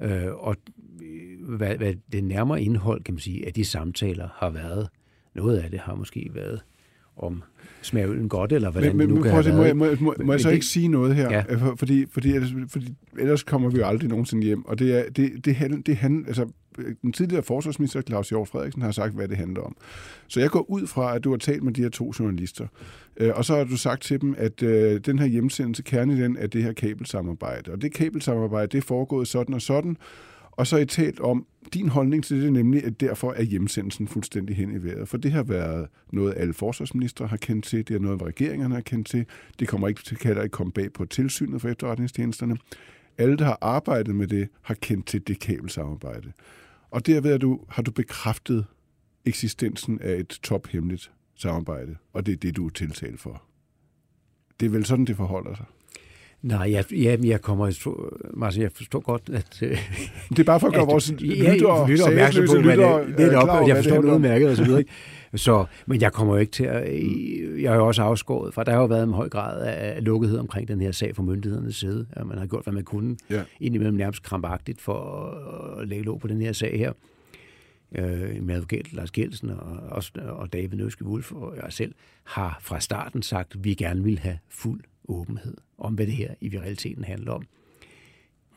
Øh, og øh, hvad, hvad det nærmere indhold, kan man sige, af de samtaler har været, noget af det har måske været om smager øllen godt, eller hvordan men, men, det nu kan have må, må, må, må jeg så det, ikke sige noget her? Ja. Fordi, fordi, ellers, fordi ellers kommer vi jo aldrig nogensinde hjem. Og det er, det, det, det, det han, altså, den tidligere forsvarsminister Claus Hjort Frederiksen har sagt, hvad det handler om. Så jeg går ud fra, at du har talt med de her to journalister. Øh, og så har du sagt til dem, at øh, den her hjemsendelse, kerne i den, er det her kabelsamarbejde. Og det kabelsamarbejde, det er foregået sådan og sådan. Og så har I talt om din holdning til det, nemlig at derfor er hjemsendelsen fuldstændig hen i vejret. For det har været noget, alle forsvarsministre har kendt til, det er noget, regeringerne har kendt til. Det kommer ikke til kan ikke komme bag på tilsynet for efterretningstjenesterne. Alle, der har arbejdet med det, har kendt til det kabelsamarbejde. Og derved har du, har du bekræftet eksistensen af et tophemmeligt samarbejde, og det er det, du er tiltalt for. Det er vel sådan, det forholder sig. Nej, jeg, ja, jeg kommer... Martin, jeg forstår godt, at... Øh, det er bare for at gøre vores lytter, ja, lytter opmærksom på, lytter, det, det er op, jeg forstår det udmærket og så videre. Ikke? Så, men jeg kommer jo ikke til at... Jeg har jo også afskåret, for der har jo været en høj grad af lukkethed omkring den her sag fra myndighedernes side. At man har gjort, hvad man kunne, ja. indimellem nærmest krampagtigt for at lægge låg på den her sag her. Øh, med advokat Lars Gjelsen og, og, og David Nøske Wolf og jeg selv har fra starten sagt, at vi gerne vil have fuld åbenhed om, hvad det her i realiteten handler om.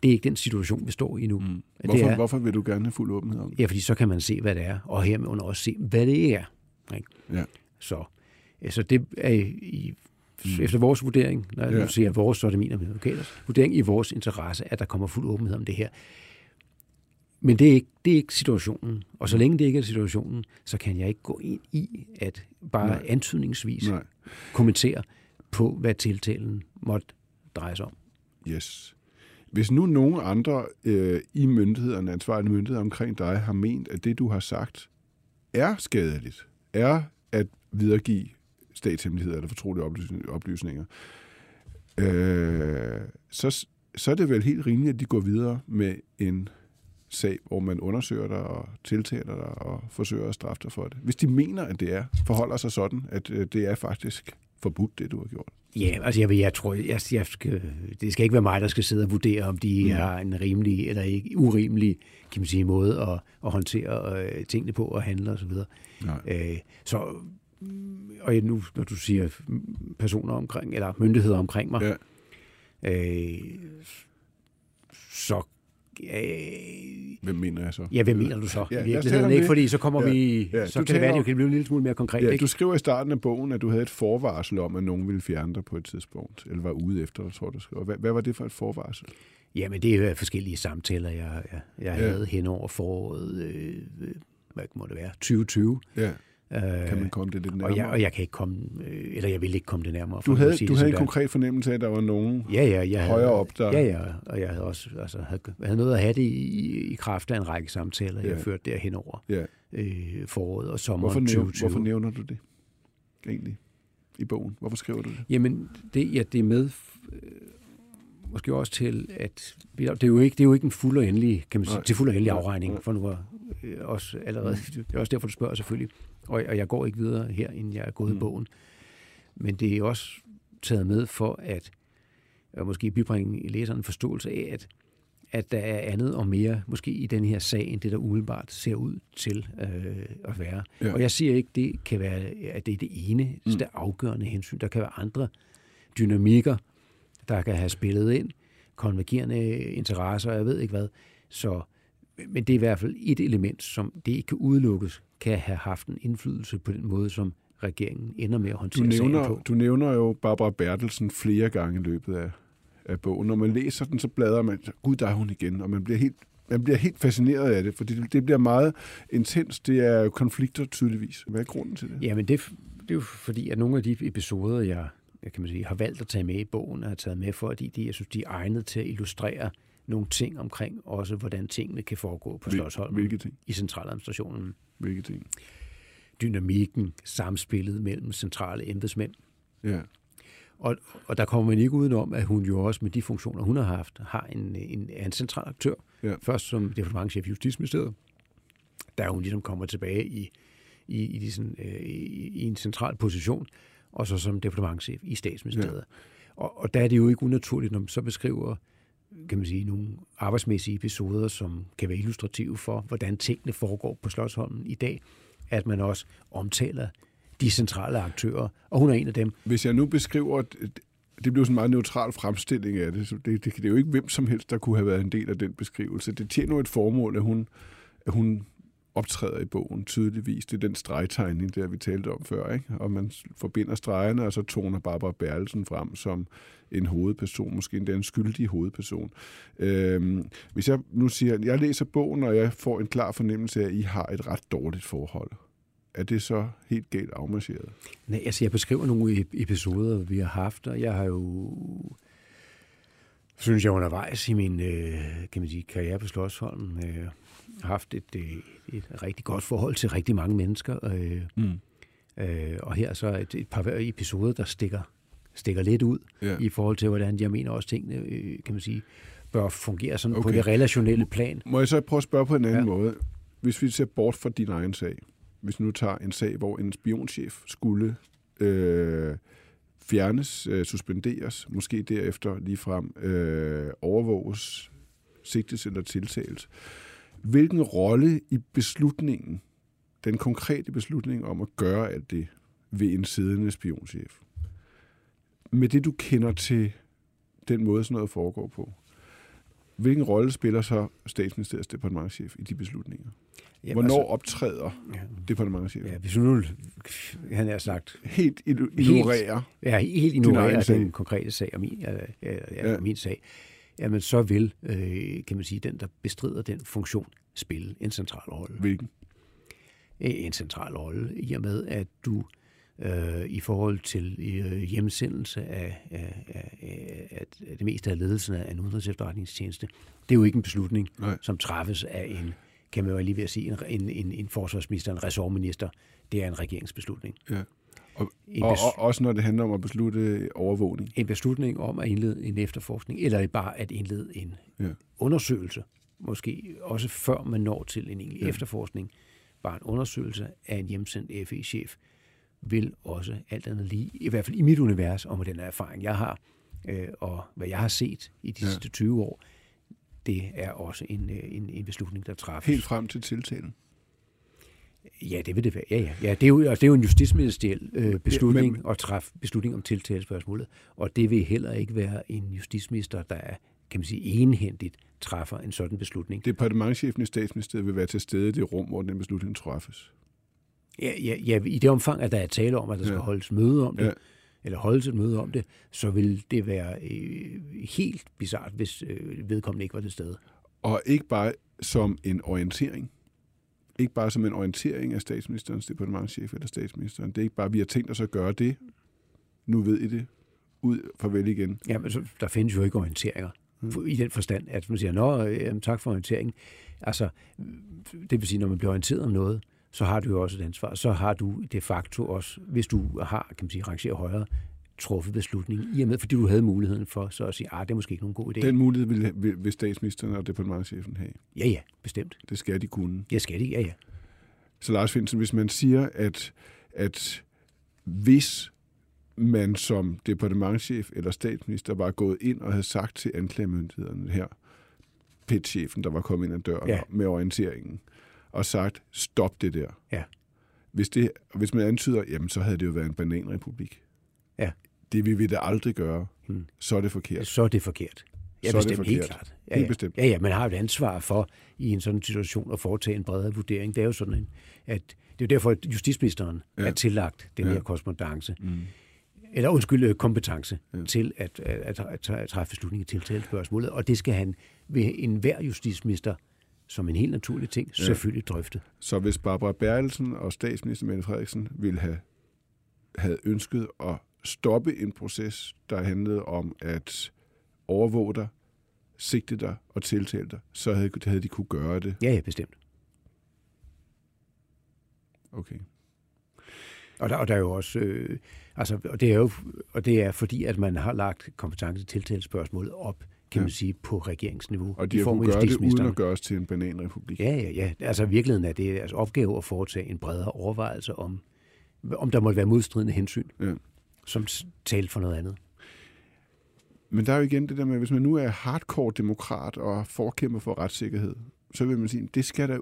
det er ikke den situation, vi står i nu. Mm. Hvorfor, det er, hvorfor vil du gerne have fuld åbenhed om det? Ja, fordi så kan man se, hvad det er, og hermed også se, hvad det er. Ikke? Ja. Så, så det er i, mm. efter vores vurdering, når jeg ja. siger vores, så er det min og min advokaters vurdering, i vores interesse, at der kommer fuld åbenhed om det her. Men det er, ikke, det er ikke situationen. Og så længe det ikke er situationen, så kan jeg ikke gå ind i at bare Nej. antydningsvis Nej. kommentere på, hvad tiltalen måtte dreje sig om. Yes. Hvis nu nogen andre øh, i myndighederne, ansvarlige myndigheder omkring dig, har ment, at det, du har sagt, er skadeligt, er at videregive statshemmeligheder eller fortrolige oplysninger, øh, så, så er det vel helt rimeligt, at de går videre med en sag, hvor man undersøger dig og tiltaler dig og forsøger at straffe dig for det. Hvis de mener, at det er, forholder sig sådan, at øh, det er faktisk forbudt, det du har gjort. Ja, altså jeg, jeg tror, jeg, jeg skal, det skal ikke være mig, der skal sidde og vurdere, om de mm. har en rimelig eller ikke urimelig kan man sige, måde at, at håndtere øh, tingene på og handle osv. Så, øh, så og nu, når du siger personer omkring, eller myndigheder omkring mig, ja. øh, så Øh, hvem mener jeg så? Ja, hvem mener du så? Ja, I virkeligheden, ikke? Fordi så kommer ja, vi... Ja, så kan det være, at det kan blive en lille smule mere konkret. Ja, ikke? du skriver i starten af bogen, at du havde et forvarsel om, at nogen ville fjerne dig på et tidspunkt, eller var ude efter dig, tror du. Skrev. Hvad, hvad var det for et forvarsel? Jamen, det er forskellige samtaler, jeg, jeg, jeg ja. havde hen over foråret, øh, hvad må det være, 2020. Ja kan man komme det lidt nærmere? Og jeg, og jeg kan ikke komme, øh, eller jeg vil ikke komme det nærmere. Du havde, du havde en konkret fornemmelse af, at der var nogen ja, ja, jeg højere havde, op der? Ja, ja, og jeg havde også altså, havde, havde noget at have det i, i kraft af en række samtaler, ja. jeg førte derhen over ja. øh, foråret og sommeren hvorfor 2020. Hvorfor nævner du det egentlig i bogen? Hvorfor skriver du det? Jamen, det, ja, det er med øh, måske også til, at det er jo ikke, det er jo ikke en fuld og endelig, kan man sige, til fuld og endelig afregning, for nu var øh, også allerede, det er også derfor, du spørger selvfølgelig, og, og jeg går ikke videre her, end jeg er gået mm. i bogen. Men det er også taget med for at, at måske bibringe læseren en forståelse af, at, at der er andet og mere måske i den her sag, end det, der umiddelbart ser ud til øh, at være. Ja. Og jeg siger ikke, det kan være, at det er det ene, mm. det afgørende hensyn. Der kan være andre dynamikker, der kan have spillet ind, konvergerende interesser, og jeg ved ikke hvad. Så, men det er i hvert fald et element, som det ikke kan udelukkes, kan have haft en indflydelse på den måde, som regeringen ender med at håndtere du nævner, på. Du nævner jo Barbara Bertelsen flere gange i løbet af, af bogen. Når man læser den, så bladrer man, gud, der er hun igen, og man bliver helt man bliver helt fascineret af det, for det, det bliver meget intens. Det er konflikter tydeligvis. Hvad er grunden til det? Jamen, det, det er jo fordi, at nogle af de episoder, jeg, jeg kan man sige, har valgt at tage med i bogen, har taget med, fordi de, jeg synes, de er egnet til at illustrere nogle ting omkring også, hvordan tingene kan foregå på Slottsholmen. Hvilke ting? I centraladministrationen. Hvilke ting? Dynamikken, samspillet mellem centrale embedsmænd. Ja. Og, og der kommer man ikke udenom, at hun jo også med de funktioner, hun har haft, har en, en, en central aktør. Ja. Først som departementchef i Justitsministeriet, der hun ligesom kommer tilbage i, i, i, sådan, øh, i, i en central position, og så som departementchef i statsministeriet. Ja. Og, og der er det jo ikke unaturligt, når man så beskriver kan man sige, nogle arbejdsmæssige episoder, som kan være illustrative for, hvordan tingene foregår på Slottsholmen i dag, at man også omtaler de centrale aktører, og hun er en af dem. Hvis jeg nu beskriver, det bliver sådan en meget neutral fremstilling af det, så det, det, det er jo ikke hvem som helst, der kunne have været en del af den beskrivelse. Det tjener jo et formål, at hun, at hun optræder i bogen tydeligvis. Det er den stregtegning, der vi talte om før, ikke? og man forbinder stregerne, og så toner Barbara Berlsen frem som en hovedperson, måske endda en skyldig hovedperson. Øhm, hvis jeg nu siger, at jeg læser bogen, og jeg får en klar fornemmelse af, at I har et ret dårligt forhold, er det så helt galt afmarcheret? Nej, altså jeg beskriver nogle episoder, vi har haft, og jeg har jo synes jeg undervejs i min øh, kan man sige, karriere på Slottsholm øh, haft et, et, et rigtig godt forhold til rigtig mange mennesker. Øh, mm. øh, og her så et, et par episoder, der stikker, stikker lidt ud ja. i forhold til, hvordan jeg mener også tingene, øh, kan man sige, bør fungere sådan okay. på det relationelle plan. Må jeg så prøve at spørge på en anden ja. måde? Hvis vi ser bort fra din egen sag, hvis nu tager en sag, hvor en spionchef skulle øh, fjernes, øh, suspenderes, måske derefter ligefrem øh, overvåges, sigtes eller tiltales. Hvilken rolle i beslutningen, den konkrete beslutning om at gøre alt det ved en siddende spionchef, med det du kender til den måde, sådan noget foregår på, hvilken rolle spiller så statsministeriets departementchef i de beslutninger? Jamen, Hvornår altså, optræder ja, departementchefen? ja, hvis nu, han har sagt, Helt igno- ignorerer. ja, helt ignorerer sag. den konkrete sag og min, øh, ja, Ja. min sag, jamen så vil, øh, kan man sige, den, der bestrider den funktion, spille en central rolle. Hvilken? En central rolle, i og med, at du øh, i forhold til øh, hjemsendelse af, af, af, af, af det meste af ledelsen af en udenrigs efterretningstjeneste, det er jo ikke en beslutning, Nej. som træffes af en, kan man jo lige ved at sige, en, en, en, en forsvarsminister, en ressortminister. Det er en regeringsbeslutning. Ja. Og, En, og, og også når det handler om at beslutte overvågning. en beslutning om at indlede en efterforskning, eller bare at indlede en Ja. undersøgelse, måske også før man når til en egentlig Ja. efterforskning, bare en undersøgelse af en hjemsendt FE-chef, vil også alt andet lige, i hvert fald i mit univers, og med den erfaring, jeg har, øh, og hvad jeg har set i de Ja. sidste 20 år, det er også en, øh, en, en beslutning, der træffes. Helt frem til tiltalen. Ja, det vil det være. Ja, ja. ja det, er jo, altså, det er jo en justitsministeriel øh, beslutning Ja, men... at træffe beslutning om tiltalespørgsmålet, og det vil heller ikke være en justitsminister, der er, kan man sige, enhændigt træffer en sådan beslutning. Departementchefen i statsministeriet vil være til stede i det rum, hvor den beslutning træffes. Ja, ja, ja, i det omfang, at der er tale om, at der skal Ja. holdes møde om det, Ja. eller holdes et møde om det, så vil det være øh, helt bizart, hvis øh, vedkommende ikke var til stede. Og ikke bare som en orientering. Ikke bare som en orientering af statsministerens departementchef eller statsministeren. Det er ikke bare, vi har tænkt os at gøre det. Nu ved I det. Ud, farvel igen. Jamen, så, der findes jo ikke orienteringer. Mm. I den forstand, at man siger, Nå, øh, jamen, tak for orienteringen. Altså, det vil sige, når man bliver orienteret om noget, så har du jo også et ansvar. Så har du de facto også, hvis du har, kan man sige, rangeret højere, truffet beslutning, i og med, fordi du havde muligheden for så at sige, ah, det er måske ikke nogen god idé. Den mulighed vil, vil, vil statsministeren og departementchefen have. Ja, ja, bestemt. Det skal de kunne. Jeg skal det, ja, ja. Så Lars Finsen, hvis man siger, at, at hvis man som departementchef eller statsminister var gået ind og havde sagt til anklagemyndigheden her, PET-chefen, der var kommet ind ad døren Ja. ja. med orienteringen, og sagt, stop det der. Ja. Hvis, det, hvis man antyder, jamen så havde det jo været en bananrepublik. Ja. Det vil vi da aldrig gøre. Hmm. Så er det forkert. Så er det forkert. Ja, Så er det bestemt, helt forkert. klart. Ja, Helt ja. bestemt. Ja, ja, man har et ansvar for i en sådan situation at foretage en bredere vurdering. Det er jo sådan, en, at det er derfor, at justitsministeren ja. Er tillagt den Ja. her korrespondence, Mm. eller undskyld, øh, kompetence Ja. til at, at, at, at træffe beslutning i tiltalespørgsmålet. Og det skal han ved enhver justitsminister som en helt naturlig ting Ja. selvfølgelig drøfte. Så hvis Barbara Bertelsen og statsminister Mette Frederiksen ville have havde ønsket at stoppe en proces, der handlede om at overvåge dig, sigte dig og tiltale dig, så havde, havde de kunne gøre det. Ja, ja, bestemt. Okay. Og der, og der er jo også, øh, altså, og det er jo, og det er fordi, at man har lagt kompetence til tiltalespørgsmålet op, kan Ja. man sige, på regeringsniveau. Og de har form kunne af gøre det uden at gøre os til en bananrepublik. Ja, ja, ja. Altså i virkeligheden er det altså opgave at foretage en bredere overvejelse om, om der måtte være modstridende hensyn, Ja. Som talte for noget andet. Men der er jo igen det der med, hvis man nu er hardcore demokrat og forkæmper for retssikkerhed, så vil man sige, det skal der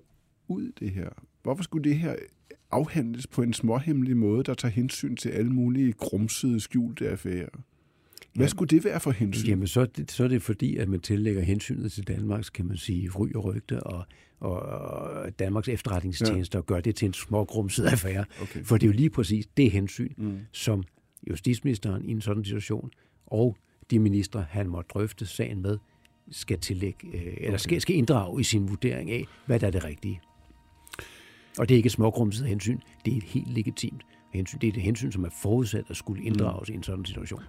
ud, det her. Hvorfor skulle det her afhandles på en småhemmelig måde, der tager hensyn til alle mulige grumsede, skjulte affærer? Hvad Ja. skulle det være for hensyn? Jamen, så, så er det fordi, at man tillægger hensynet til Danmarks, kan man sige, ry og rygte, og, og, og Danmarks efterretningstjenester, og gør det til en smågrumset affære. Okay. For det er jo lige præcis det hensyn, Mm. som justitsministeren i en sådan situation, og de ministre, han må drøfte sagen med, skal tillægge, øh, eller Okay. skal, skal inddrage i sin vurdering af, hvad der er det rigtige. Og det er ikke et smågrumset hensyn, det er et helt legitimt hensyn. Det er et hensyn, som er forudsat at skulle inddrages mm. i en sådan situation.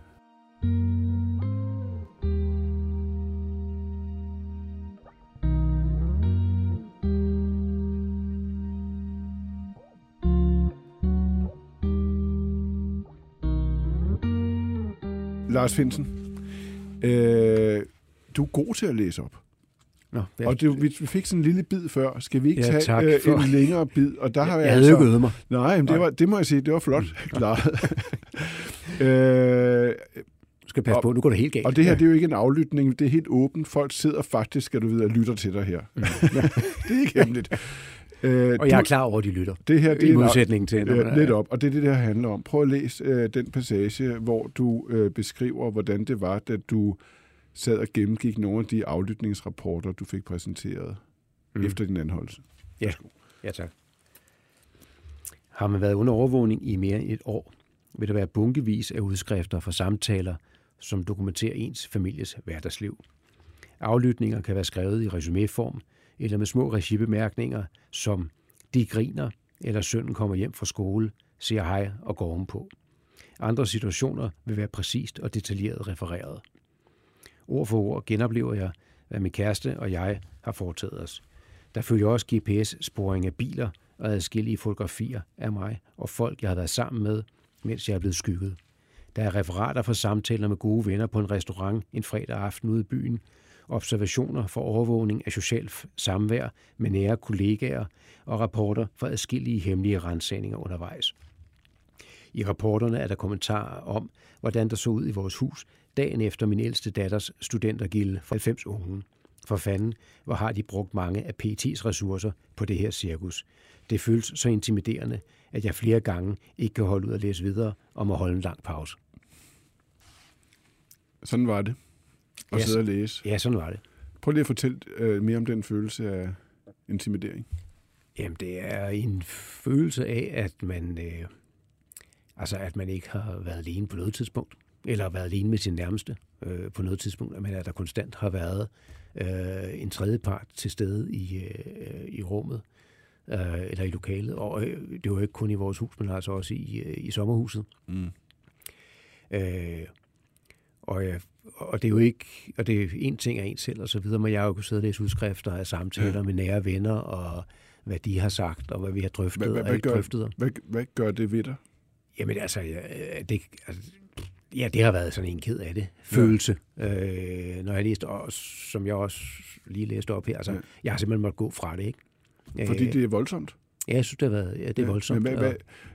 Lars Finsen, øh, du er god til at læse op. Nå, hvad, Og det, vi fik sådan en lille bid før. Skal vi ikke Ja, tage øh, for- en længere bid? Og der har jeg, jeg havde altså... jo mig. Nej, men det, var, det må jeg sige, det var flot klaret. øh, Du skal passe Og- på, nu går det helt galt. og det her, det er jo ikke en aflytning, det er helt åbent. Folk sidder faktisk, skal du vide, og lytter til dig her. det er ikke hemmeligt. Øh, og jeg er klar over, at de lytter. det her, det I er modsætning til... øh, er- lidt op, og det er det, det her handler om. Prøv at læse øh, den passage, hvor du øh, beskriver, hvordan det var, da du sad og gennemgik nogle af de aflytningsrapporter, du fik præsenteret mm. efter din anholdelse. Ja. ja, tak. Har man været under overvågning i mere end et år, vil der være bunkevis af udskrifter fra samtaler, som dokumenterer ens families hverdagsliv. Aflytninger kan være skrevet i resuméform eller med små regibemærkninger, som de griner, eller sønnen kommer hjem fra skole, siger hej og går ovenpå. Andre situationer vil være præcist og detaljeret refereret. Ord for ord genoplever jeg, hvad min kæreste og jeg har foretaget os. Der følger også GPS-sporing af biler og adskillige fotografier af mig og folk, jeg har været sammen med, mens jeg er blevet skygget. Der er referater fra samtaler med gode venner på en restaurant en fredag aften ude i byen, observationer for overvågning af socialt samvær med nære kollegaer og rapporter fra adskillige hemmelige rensagninger undervejs. I rapporterne er der kommentarer om, hvordan der så ud i vores hus dagen efter min ældste datters studentergilde for 90 unge. For fanden, hvor har de brugt mange af PT's ressourcer på det her cirkus. Det føles så intimiderende, at jeg flere gange ikke kan holde ud at læse videre og må holde en lang pause. Sådan var det. Og Ja, sidde og læse. Ja, sådan var det. Prøv lige at fortælle øh, mere om den følelse af intimidering. Jamen, det er en følelse af, at man, øh, altså, at man ikke har været alene på noget tidspunkt, eller været alene med sin nærmeste øh, på noget tidspunkt, men at der konstant har været øh, en tredje part til stede i, øh, i rummet, øh, eller i lokalet. Og øh, det var ikke kun i vores hus, men altså også i, øh, i sommerhuset. Mm. Øh, og, øh, og det er jo ikke, og det er en ting af en selv og så videre, men jeg har jo kunnet sidde og læse udskrifter af samtaler Ja. med nære venner, og hvad de har sagt, og hvad vi har drøftet Hvad, hvad, og ikke gør, drøftet. hvad, hvad gør det ved dig? Jamen altså, ja, det, altså, ja, det har været sådan en ked af det. Følelse. Ja. Øh, når jeg læste, og som jeg også lige læste op her, altså, Ja. ja. jeg har simpelthen måttet gå fra det, ikke? Fordi Øh, det er voldsomt. Ja, jeg synes, det har været, ja, det er voldsomt. Men hvad, hvad,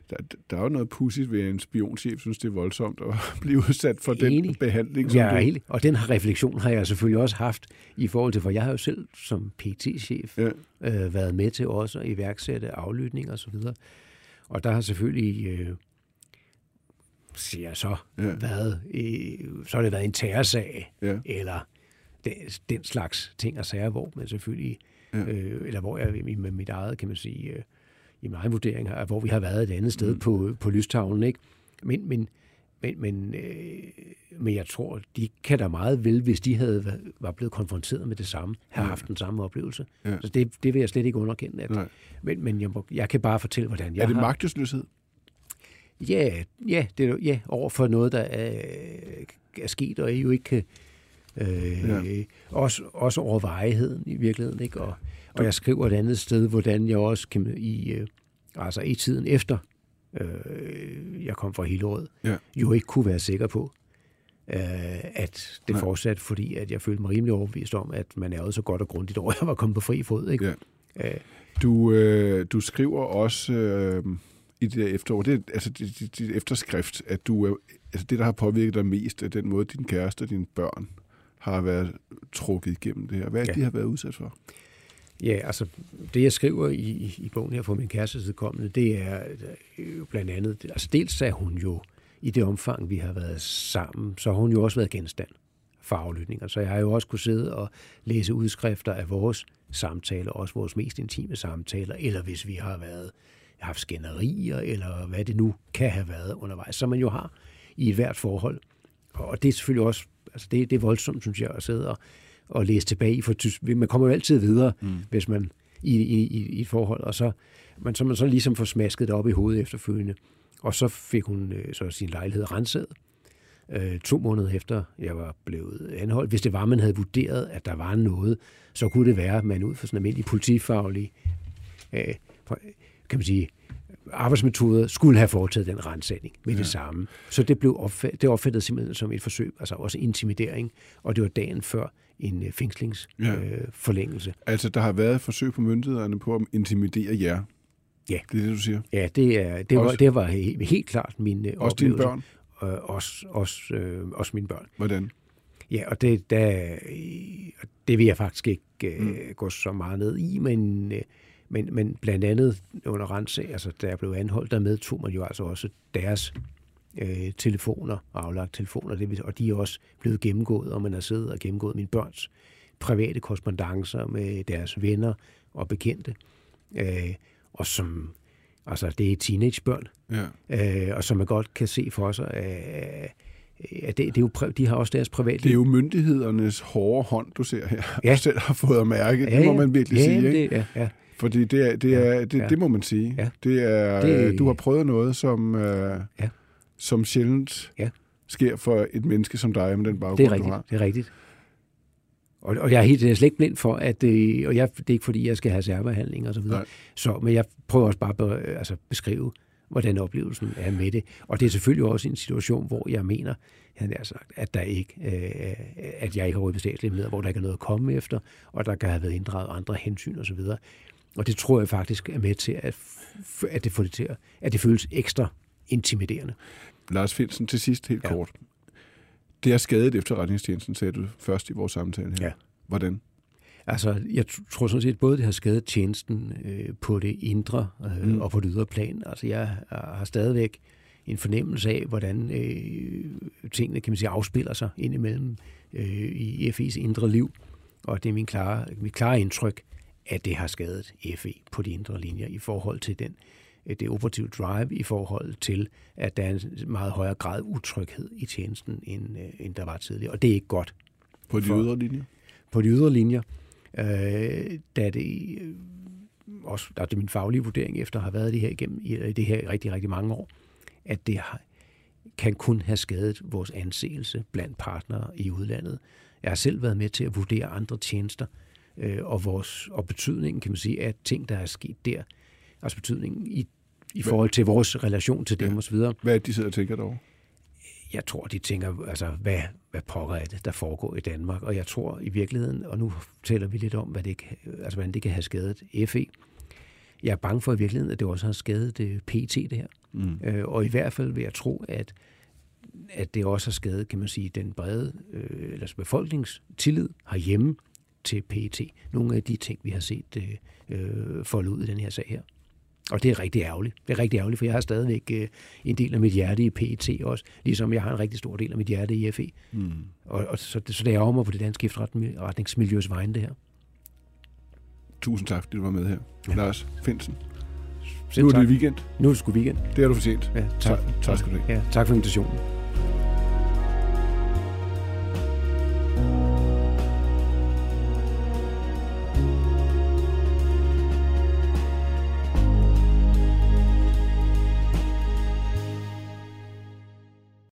der, der er jo noget pudsigt ved, at en spionchef synes, det er voldsomt at blive udsat for den Enig. behandling, som Ja, du... helt, og den her refleksion har jeg selvfølgelig også haft i forhold til, for jeg har jo selv som PT-chef Ja. øh, været med til også at iværksætte aflytning og så videre. Og der har selvfølgelig, øh, siger jeg så, Ja. været, øh, så har det været en terrorsag, Ja. eller den, den slags ting og sager, hvor man selvfølgelig, Ja. øh, eller hvor jeg med mit eget, kan man sige, øh, i min egen vurdering, har- hvor vi har været et andet sted Mm. på, på lystavlen, ikke? Men, men, men, men, øh, men jeg tror, de kan da meget vel, hvis de havde var blevet konfronteret med det samme, have Ja. haft den samme oplevelse. Ja. Så det, det vil jeg slet ikke underkende. At, Nej. men men jeg, må, jeg kan bare fortælle, hvordan jeg Er det har... magtesløshed? Ja, ja, det er, ja, over for noget, der er, er sket, og jo ikke kan... Øh, Ja. ja. også, også over varigheden i virkeligheden. Ikke? Og, og jeg skriver et andet sted, hvordan jeg også kan, i, øh, altså i tiden efter, øh, jeg kom fra Hillerød, Ja. jo ikke kunne være sikker på, øh, at det Nej. fortsatte, fordi at jeg følte mig rimelig overbevist om, at man ærede så godt og grundigt over, at jeg var kommet på fri fod. Ikke? Ja. Øh, Du, øh, du skriver også øh, i det der efterår, det er altså dit, dit, dit efterskrift, at du er, altså det, der har påvirket dig mest, er den måde, din kæreste og dine børn har været trukket igennem det her. Hvad er det, Ja. de har været udsat for? Ja, altså det jeg skriver i, i bogen her for min kærestes vedkommende, det er øh, jo blandt andet, altså dels er hun jo i det omfang, vi har været sammen, så har hun jo også været genstand for aflytninger. Så jeg har jo også kunne sidde og læse udskrifter af vores samtaler, også vores mest intime samtaler, eller hvis vi har været haft skænderier, eller hvad det nu kan have været undervejs, som man jo har i et hvert forhold. Og det er selvfølgelig også, altså det, det er voldsomt, synes jeg, at sidde og, og læse tilbage i, for man kommer jo altid videre, mm. hvis man i, i, i, i et forhold, og så man, så man så ligesom får smasket det op i hovedet efterfølgende. Og så fik hun øh, så sin lejlighed renset, øh, to måneder efter jeg var blevet anholdt. Hvis det var, man havde vurderet, at der var noget, så kunne det være, at man ud fra sådan almindelig politifaglig øh, kan man sige, arbejdsmetoder skulle have foretaget den rensning med ja. det samme. Så det blev opfattet, det opfattet simpelthen som et forsøg, altså også intimidering, og det var dagen før en øh, fængslingsforlængelse. Ja. Øh. Altså, der har været et forsøg på myndighederne på at intimidere jer. Ja. Det er det, du siger. ja, det, er, det, var, Også- det var he- helt klart min øh, Også dine oplevelse. børn. Øh, også, også, øh, også mine børn. Hvordan? Ja, og det, der, det vil jeg faktisk ikke øh, Mm. gå så meget ned i, men, øh, men, men blandt andet under rense, altså da jeg blev anholdt, der medtog man jo altså også deres øh, telefoner aflagt telefoner, det, og de er også blevet gennemgået, og man har siddet og gennemgået mine børns private korrespondencer med deres venner og bekendte, øh, og som, altså det er teenagebørn, Ja. øh, og som man godt kan se for sig, øh, at det, det er jo, de har også deres privatliv. Det er jo myndighedernes hårde hånd, du ser her, Ja. du selv har fået at mærke. Det må man virkelig ja, sige, ikke? Det, ja, ja. Fordi det, er, det, er, det, ja. det må man sige. Ja. Det er, Det- Du har prøvet noget, som, øh, Ja. Som sjældent Ja. sker for et menneske som dig med den baggrund, Det er du rigtigt, har. det er rigtigt. Og, og jeg er helt jeg er slet ikke blind for, at øh, og jeg, det er ikke fordi, jeg skal have særbehandling og så videre. Nej. Så, men jeg prøver også bare at be, altså beskrive, hvordan oplevelsen er med det. Og det er selvfølgelig også en situation, hvor jeg mener, han har sagt, at, der ikke, øh, at jeg ikke har røbet statslige hvor der ikke er noget at komme efter, og der kan have været inddraget andre hensyn osv. Og, og det tror jeg faktisk er med til, at, at, det, får det til at, at det føles ekstra intimiderende. Lars Finsen, til sidst helt Ja. kort. Det er skadet efterretningstjenesten, sagde du først i vores samtale her. Ja. Hvordan? Altså, jeg tror sådan set, både det har skadet tjenesten øh, på det indre øh, mm. Og på det ydre plan. Altså, jeg har stadigvæk en fornemmelse af, hvordan øh, tingene, kan man sige, afspiller sig indimellem øh, i FE's indre liv. Og det er min klare, mit klare indtryk, at det har skadet FE på de indre linjer i forhold til den øh, det operative drive i forhold til, at der er en meget højere grad utryghed i tjenesten, end, øh, end der var tidligere. Og det er ikke godt På de For- ydre linjer? på de ydre linjer, øh, da det øh, også, der er det min faglige vurdering efter at have været det her igennem i det her i rigtig, rigtig mange år, at det har, kan kun have skadet vores anseelse blandt partnere i udlandet. Jeg har selv været med til at vurdere andre tjenester, øh, og, vores, og betydningen, kan man sige, af ting, der er sket der. Altså betydningen i, i forhold til vores relation til dem Ja. osv. Hvad er det, de sidder og tænker derovre? Jeg tror, de tænker, altså, hvad, hvad pokker er det, der foregår i Danmark? Og jeg tror i virkeligheden, og nu taler vi lidt om, hvad det altså, hvordan det kan have skadet FE. Jeg er bange for i virkeligheden, at det også har skadet øh, PET, det her. Mm. Øh, og i hvert fald vil jeg tro, at, at det også har skadet, kan man sige, den brede øh, eller befolknings tillid herhjemme til PET. Nogle af de ting, vi har set øh, øh, folde ud i den her sag her. Og det er rigtig ærgerligt. Det er rigtig ærgerligt, for jeg har stadigvæk øh, en del af mit hjerte i PET også, ligesom jeg har en rigtig stor del af mit hjerte i FE. Mm. Og, og så, så det ærger mig på det danske efterretningsmiljøs vegne, det her. Tusind tak, fordi du var med her. Ja. Lars Finsen. Selv Nu er tak. det weekend. Nu er det sgu weekend. Det har du fortjent. Ja, tak. Tak, tak skal du have. Ja, tak for invitationen.